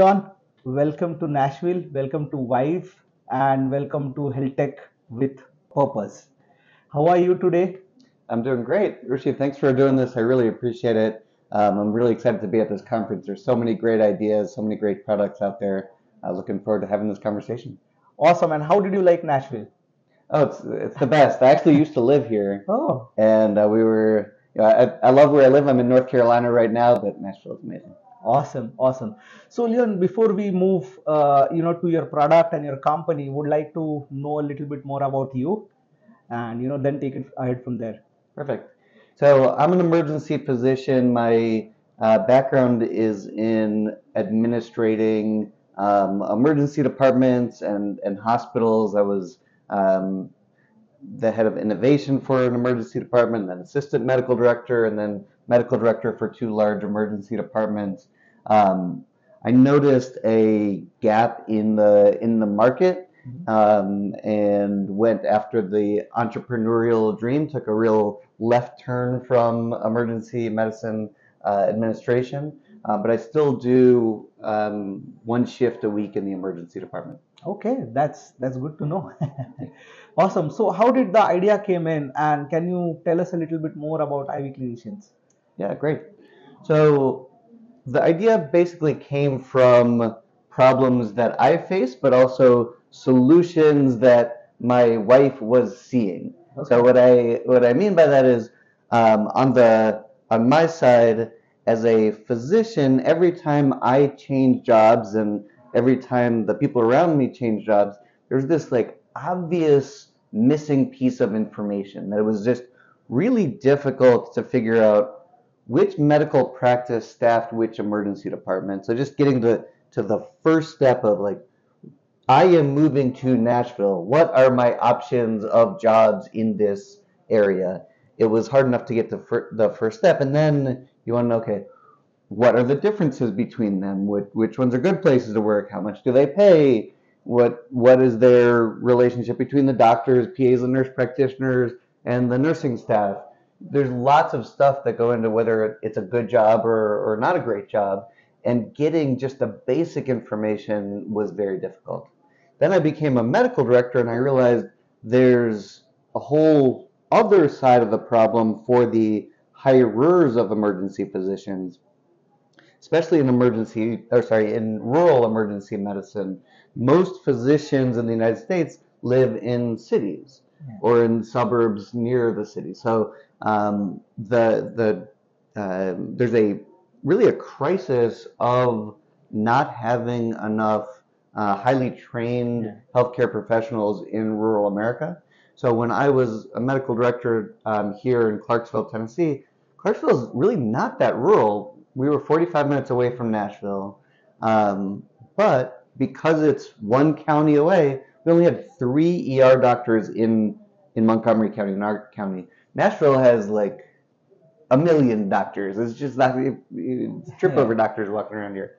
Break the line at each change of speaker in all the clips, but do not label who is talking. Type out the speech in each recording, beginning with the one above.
Leon. Welcome to Nashville. Welcome to Vive and welcome to Health Tech with Purpose. How are you today?
I'm doing great. Rishi, thanks for doing this. I really appreciate it. Um, I'm really excited to be at this conference. There's so many great ideas, so many great products out there. I'm looking forward to having this conversation.
Awesome. And how did you like Nashville?
Oh, it's it's the best. I actually used to live here,
Oh,
and uh, we were. You know, I, I love where I live. I'm in North Carolina right now, but Nashville is amazing.
Awesome, awesome. So, Leon, before we move, uh, you know, to your product and your company, would like to know a little bit more about you, and you know, then take it ahead from there.
Perfect. So I'm an emergency physician. My uh, background is in administrating um, emergency departments and, and hospitals. I was um, the head of innovation for an emergency department, then assistant medical director, and then medical director for two large emergency departments. Um, I noticed a gap in the in the market um, and went after the entrepreneurial dream. Took a real left turn from emergency medicine uh, administration, uh, but I still do um, one shift a week in the emergency department.
Okay, that's that's good to know. awesome. So, how did the idea came in, and can you tell us a little bit more about Ivy Clinicians?
Yeah, great. So the idea basically came from problems that I faced, but also solutions that my wife was seeing. So what I what I mean by that is um, on the on my side as a physician, every time I change jobs and every time the people around me change jobs, there's this like obvious missing piece of information that it was just really difficult to figure out which medical practice staffed which emergency department. So just getting to to the first step of like I am moving to Nashville. What are my options of jobs in this area? It was hard enough to get to fir- the first step, and then you want to know, okay, what are the differences between them? Which, which ones are good places to work? How much do they pay? What what is their relationship between the doctors, PAs, and nurse practitioners, and the nursing staff? There's lots of stuff that go into whether it's a good job or, or not a great job, and getting just the basic information was very difficult. Then I became a medical director and I realized there's a whole other side of the problem for the hirers of emergency physicians, especially in emergency, or sorry, in rural emergency medicine. Most physicians in the United States live in cities
Yeah.
or in suburbs near the city. So um, the the uh, there's a really a crisis of not having enough uh, highly trained
Yeah.
healthcare professionals in rural America. So when I was a medical director um, here in Clarksville, Tennessee, Clarksville is really not that rural. We were 45 minutes away from Nashville, um, but because it's one county away, we only had three ER doctors in in Montgomery County, in our county. Nashville has like a million doctors. It's just not it's trip over doctors walking around here.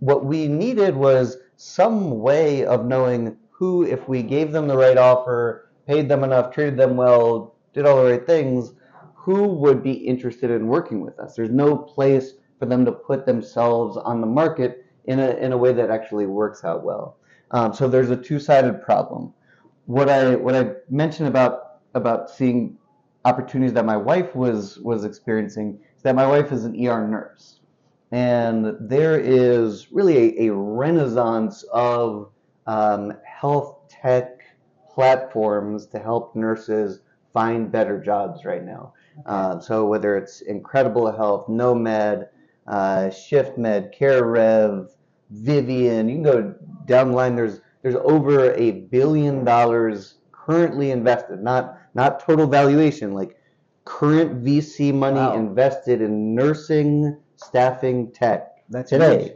What we needed was some way of knowing who, if we gave them the right offer, paid them enough, treated them well, did all the right things, who would be interested in working with us. There's no place for them to put themselves on the market in a, in a way that actually works out well. Um, so there's a two-sided problem. What I what I mentioned about about seeing opportunities that my wife was was experiencing is that my wife is an ER nurse, and there is really a, a renaissance of um, health tech platforms to help nurses find better jobs right now. Um, so whether it's Incredible Health, Nomad, uh, ShiftMed, CareRev, Vivian, you can go down the line. There's there's over a billion dollars currently invested, not not total valuation, like current VC money
Wow.
invested in nursing staffing tech
That's
today,
huge.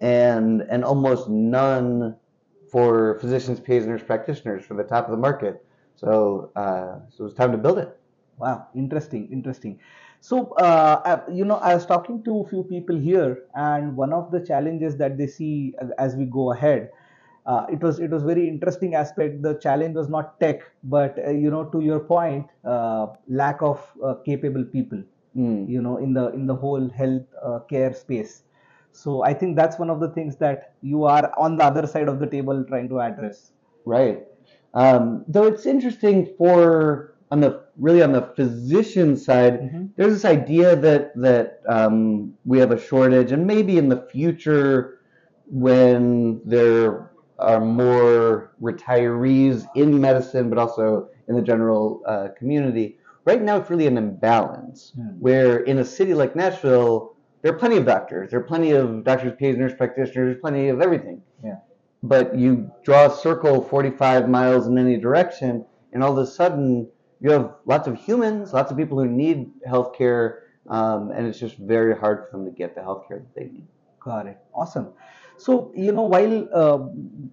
and and almost none for physicians, PAs, nurse practitioners for the top of the market. So uh, so it's time to build it.
Wow, interesting, interesting. So, uh, I- you know, I was talking to a few people here, and one of the challenges that they see as- we go ahead, uh, it was it was very interesting aspect. The challenge was not tech, but uh, you know, to your point, uh, lack of uh, capable people.
Mm.
You know, in the in the whole health uh, care space. So I think that's one of the things that you are on the other side of the table trying to address.
Right. Um, though it's interesting for on the really on the physician side,
Mhm.
there's this idea that that um, we have a shortage, and maybe in the future, when there are more retirees in medicine, but also in the general uh, community. Right now, it's really an imbalance
Hmm.
where in a city like Nashville, there are plenty of doctors, there are plenty of doctors, PAs, nurse practitioners, plenty of everything
Yeah.
but you draw a circle 45 miles in any direction, and all of a sudden you have lots of humans, lots of people who need healthcare, um, and it's just very hard for them to get the healthcare that they need.
Got it. Awesome. So you know, while uh,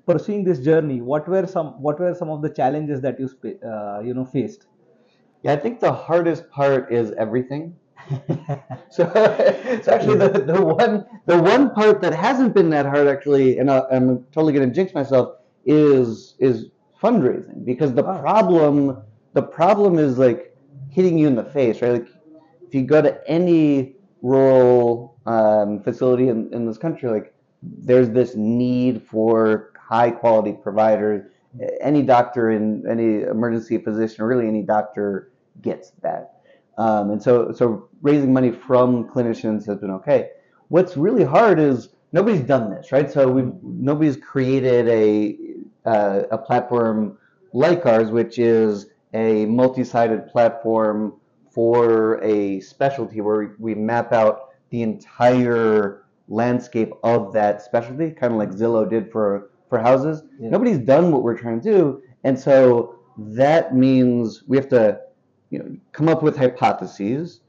pursuing this journey, what were some what were some of the challenges that you uh, you know faced?
Yeah, I think the hardest part is everything. So, so actually, the, the one the one part that hasn't been that hard actually, and I, I'm totally going to jinx myself, is is fundraising because the
Wow.
problem the problem is like hitting you in the face, right? Like if you go to any rural um, facility in, in this country, like there's this need for high quality providers. Any doctor in any emergency physician, really any doctor, gets that. Um, and so, so raising money from clinicians has been okay. What's really hard is nobody's done this, right? So we've nobody's created a uh, a platform like ours, which is a multi-sided platform for a specialty where we, map out the entire landscape of that specialty, kind of like Zillow did for for houses.
Yeah.
Nobody's done what we're trying to do, and so that means we have to, you know, come up with hypotheses,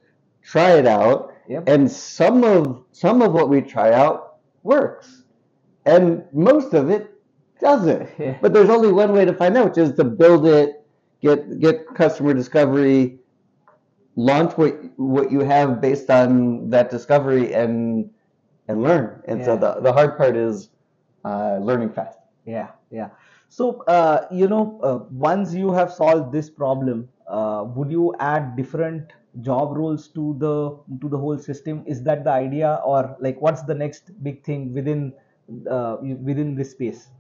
try it out,
Yep.
and some of some of what we try out works, and most of it doesn't.
Yeah.
But there's only one way to find out, which is to build it, get get customer discovery, launch what what you have based on that discovery, and and learn. And so the the hard part is uh, learning fast.
Yeah, yeah. So, uh, you know, uh, once you have solved this problem, uh, would you add different job roles to the to the whole system? Is that the idea, or like, what's the next big thing within uh, within this space?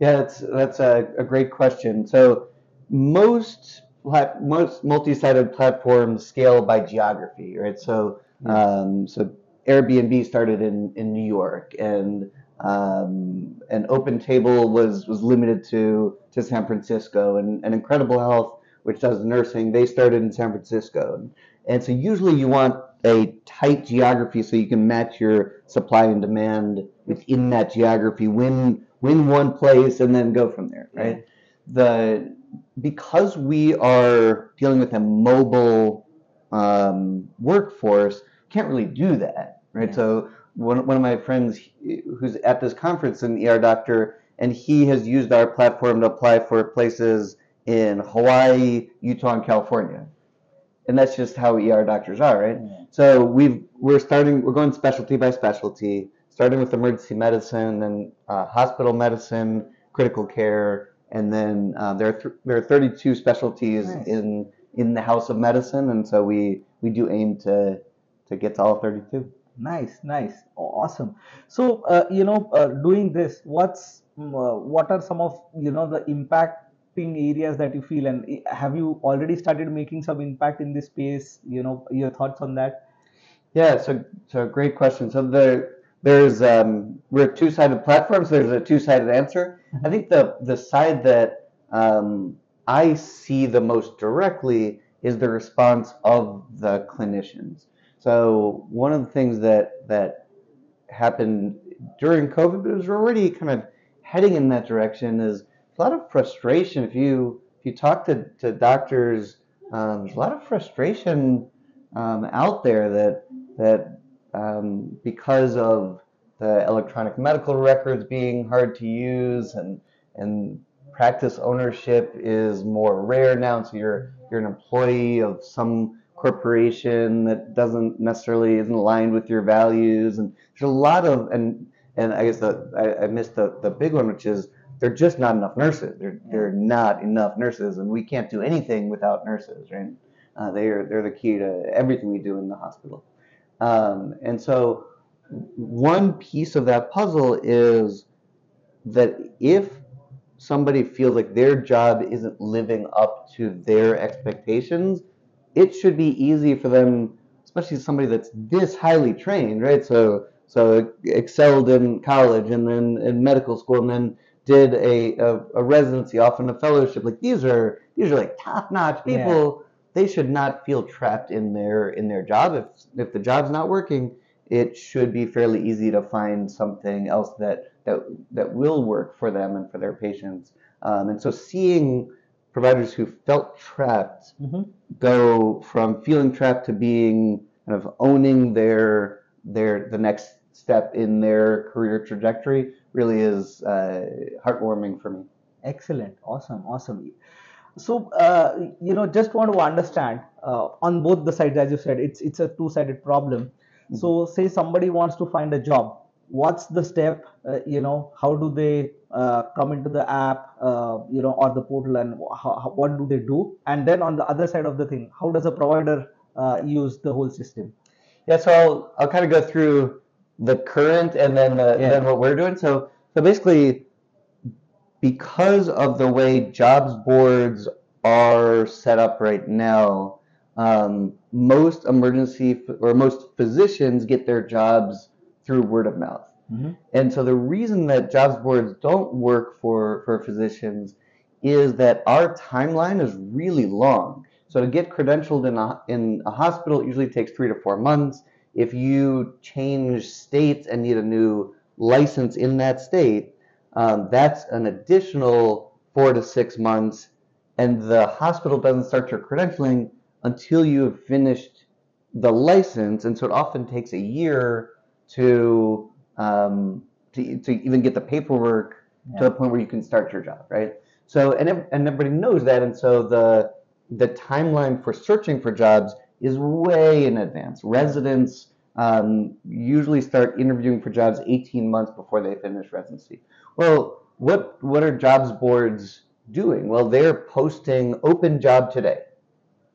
Yeah, that's that's a, a great question. So most plat- most multi-sided platforms scale by geography, right? So um, so Airbnb started in, in New York, and um, and OpenTable was was limited to to San Francisco, and, and Incredible Health, which does nursing, they started in San Francisco, and, and so usually you want a tight geography so you can match your supply and demand within that geography. Win win one place and then go from there, right? The because we are dealing with a mobile um, workforce, can't really do that, right?
Yeah.
So one, one of my friends who's at this conference, an ER doctor, and he has used our platform to apply for places in Hawaii, Utah, and California. And that's just how ER doctors are, right?
Yeah.
So we've we're starting we're going specialty by specialty, starting with emergency medicine, then uh, hospital medicine, critical care, and then uh, there are th- there are 32 specialties
Nice.
in in the house of medicine, and so we we do aim to to get to all 32.
Nice, nice, awesome. So, uh, you know, uh, doing this, what's mm, uh, what are some of you know the impacting areas that you feel, and have you already started making some impact in this space? You know, your thoughts on that?
Yeah, so so great question. So there there's um, we're two-sided platform, so there's a two-sided answer. I think the the side that um, I see the most directly is the response of the clinicians. So one of the things that that happened during COVID, but it was already kind of heading in that direction, is a lot of frustration. If you if you talk to, to doctors, um, there's a lot of frustration um, out there that that um, because of the electronic medical records being hard to use and and practice ownership is more rare now. So you're you're an employee of some corporation that doesn't necessarily isn't aligned with your values, and there's a lot of and and I guess the I, I missed the, the big one, which is there are just not enough nurses. There there are not enough nurses, and we can't do anything without nurses, right? Uh, they are they're the key to everything we do in the hospital. Um, and so one piece of that puzzle is that if somebody feels like their job isn't living up to their expectations, it should be easy for them, especially somebody that's this highly trained, right? So so excelled in college and then in medical school and then did a, a, a residency, often a fellowship. Like these are these are like top notch people. Yeah. They should not feel trapped in their in their job. If if the job's not working, it should be fairly easy to find something else that that that will work for them and for their patients. Um, and so seeing providers who felt trapped mm-hmm. go from feeling trapped to being kind of owning their their the next step in their career trajectory really is uh, heartwarming for me.
Excellent, awesome, awesome. So uh, you know, just want to understand uh, on both the sides, as you said, it's it's a two-sided problem. So mm-hmm. say somebody wants to find a job, what's the step? Uh, you know, how do they uh, come into the app, uh, you know, or the portal, and how, what do they do? And then on the other side of the thing, how does a provider uh, use the whole system?
Yeah, so I'll, I'll kind of go through the current and then the, yeah. then what we're doing. So so basically, because of the way jobs boards are set up right now, um, most emergency or most physicians get their jobs through word of mouth. Mm-hmm. And so the reason that jobs boards don't work for, for physicians is that our timeline is really long. So to get credentialed in a, in a hospital, it usually takes three to four months. If you change states and need a new license in that state, um, that's an additional four to six months. And the hospital doesn't start your credentialing until you have finished the license, and so it often takes a year to um, to, to even get the paperwork yeah. to the point where you can start your job, right? So and and everybody knows that, and so the the timeline for searching for jobs is way in advance. Residents um, usually start interviewing for jobs 18 months before they finish residency. Well, what what are jobs boards doing? Well, they're posting open job today.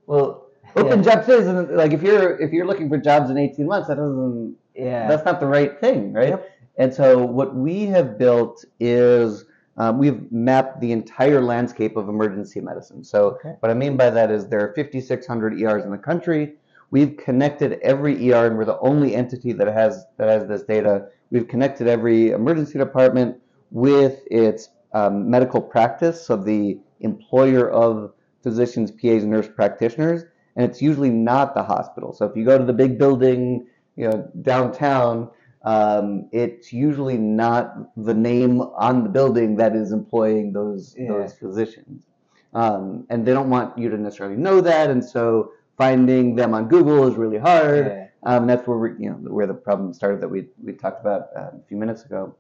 Well, open yeah. job says like if you're if you're looking for jobs in 18 months, that doesn't yeah that's not the right thing, right? Yep. And so what we have built is um, we've mapped the entire landscape of emergency medicine. So okay. what I mean by that is there are 5,600 ERs in the country. We've connected every ER, and we're the only entity that has that has this data. We've connected every emergency department with its um, medical practice, so the employer of physicians, PAs, and nurse practitioners, and it's usually not the hospital. So if you go to the big building, you know, downtown, um, it's usually not the name on the building that is employing those yeah. those physicians, um, and they don't want you to necessarily know that, and so finding them on Google is really hard. Yeah. Um, that's where we, you know where the problem started that we we talked about uh, a few minutes ago.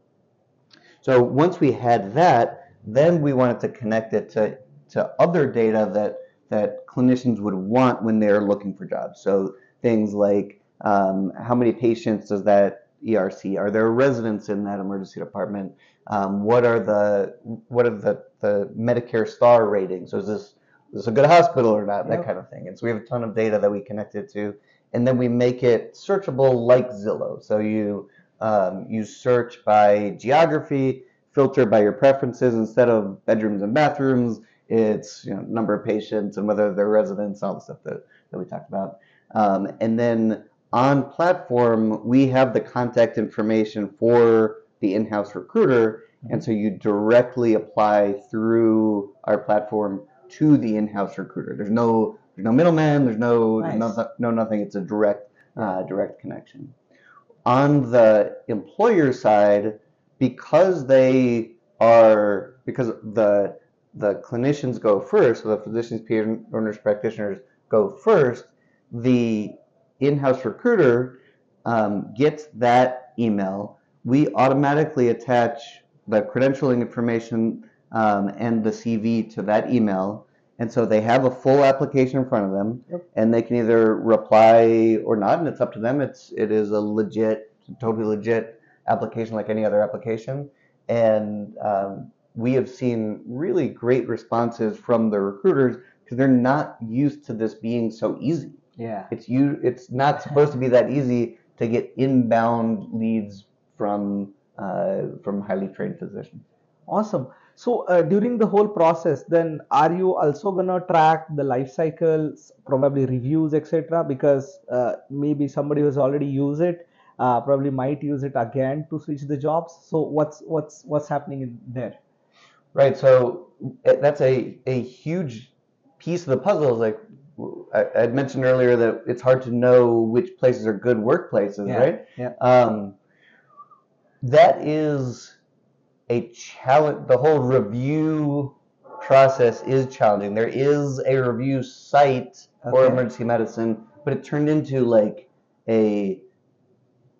So once we had that, then we wanted to connect it to to other data that that clinicians would want when they're looking for jobs. So things like um, how many patients does that ERC? Are there residents in that emergency department? Um, what are the what are the, the Medicare star ratings? So is this is this a good hospital or not? That kind of thing. And so we have a ton of data that we connect it to, and then we make it searchable like Zillow. So you um, you search by geography, filter by your preferences instead of bedrooms and bathrooms it's you know number of patients and whether they're residents, all the stuff that, that we talked about. Um, and then on platform, we have the contact information for the in-house recruiter, and so you directly apply through our platform to the in-house recruiter. There's no there's no middleman. There's no nice. no, no nothing. It's a direct uh, direct connection. On the employer side, because they are because the the clinicians go first, so the physicians, peer or nurse practitioners go first, the in-house recruiter um, gets that email. We automatically attach the credentialing information um, and the CV to that email. And so they have a full application in front of them, yep. and they can either reply or not, and it's up to them. It's it is a legit, totally legit application like any other application, and um, we have seen really great responses from the recruiters because they're not used to this being so easy.
Yeah.
It's you. It's not supposed to be that easy to get inbound leads from uh, from highly trained physicians.
Awesome. So uh, during the whole process, then are you also gonna track the life cycles, probably reviews, etc. Because uh, maybe somebody who's already used it uh, probably might use it again to switch the jobs. So what's what's what's happening in there?
Right. So eh, that's a a huge piece of the puzzle. Is like I, mentioned earlier that it's hard to know which places are good workplaces,
Yeah,
right?
yeah.
Um, that is a challenge. The whole review process is challenging. There is a review site for emergency medicine, but it turned into like a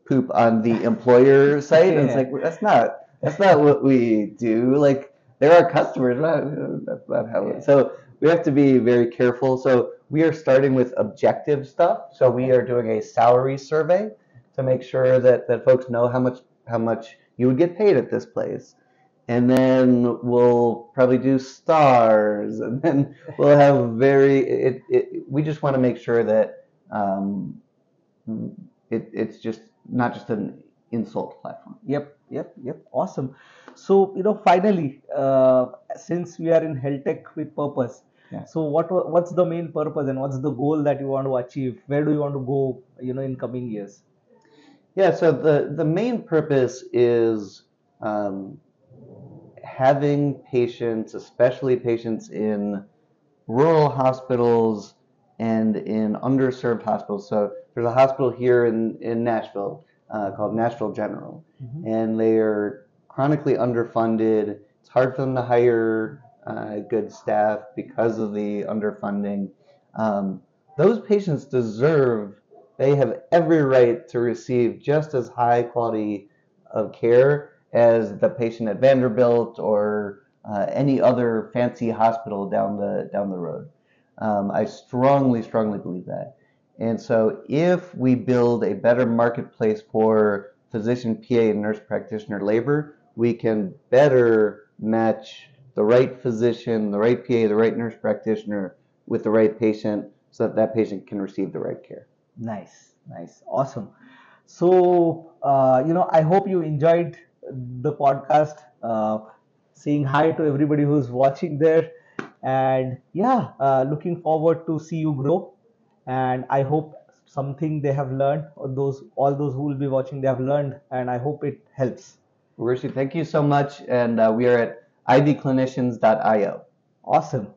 poop on the employer site. And it's
Yeah.
like that's not that's not what we do. Like there are customers, not, that's not how.
Yeah.
So we have to be very careful. So we are starting with objective stuff. So we are doing a salary survey to make sure that that folks know how much how much you would get paid at this place. And then we'll probably do stars, and then we'll have very. It, it, we just want to make sure that um, it, it's just not just an insult platform.
Yep, yep, yep. Awesome. So you know, finally, uh, since we are in health tech with purpose,
Yeah.
so what what's the main purpose and what's the goal that you want to achieve? Where do you want to go? You know, in coming years.
Yeah, so the, the main purpose is um, having patients, especially patients in rural hospitals and in underserved hospitals. So there's a hospital here in, in Nashville uh, called Nashville General, and they are chronically underfunded. It's hard for them to hire uh, good staff because of the underfunding. Um, those patients deserve, they have every right to receive just as high quality of care as the patient at Vanderbilt or uh, any other fancy hospital down the down the road. Um, I strongly, strongly believe that. And so, if we build a better marketplace for physician, PA, and nurse practitioner labor, we can better match the right physician, the right PA, the right nurse practitioner with the right patient so that that patient can receive the right care.
Nice, nice, awesome. So, uh, you know, I hope you enjoyed the podcast. Uh, saying hi to everybody who's watching there, and yeah, uh, looking forward to see you grow. And I hope something they have learned, or those all those who will be watching, they have learned, and I hope it helps.
Rishi, thank you so much. And uh, we are at ivyclinicians.io.
Awesome.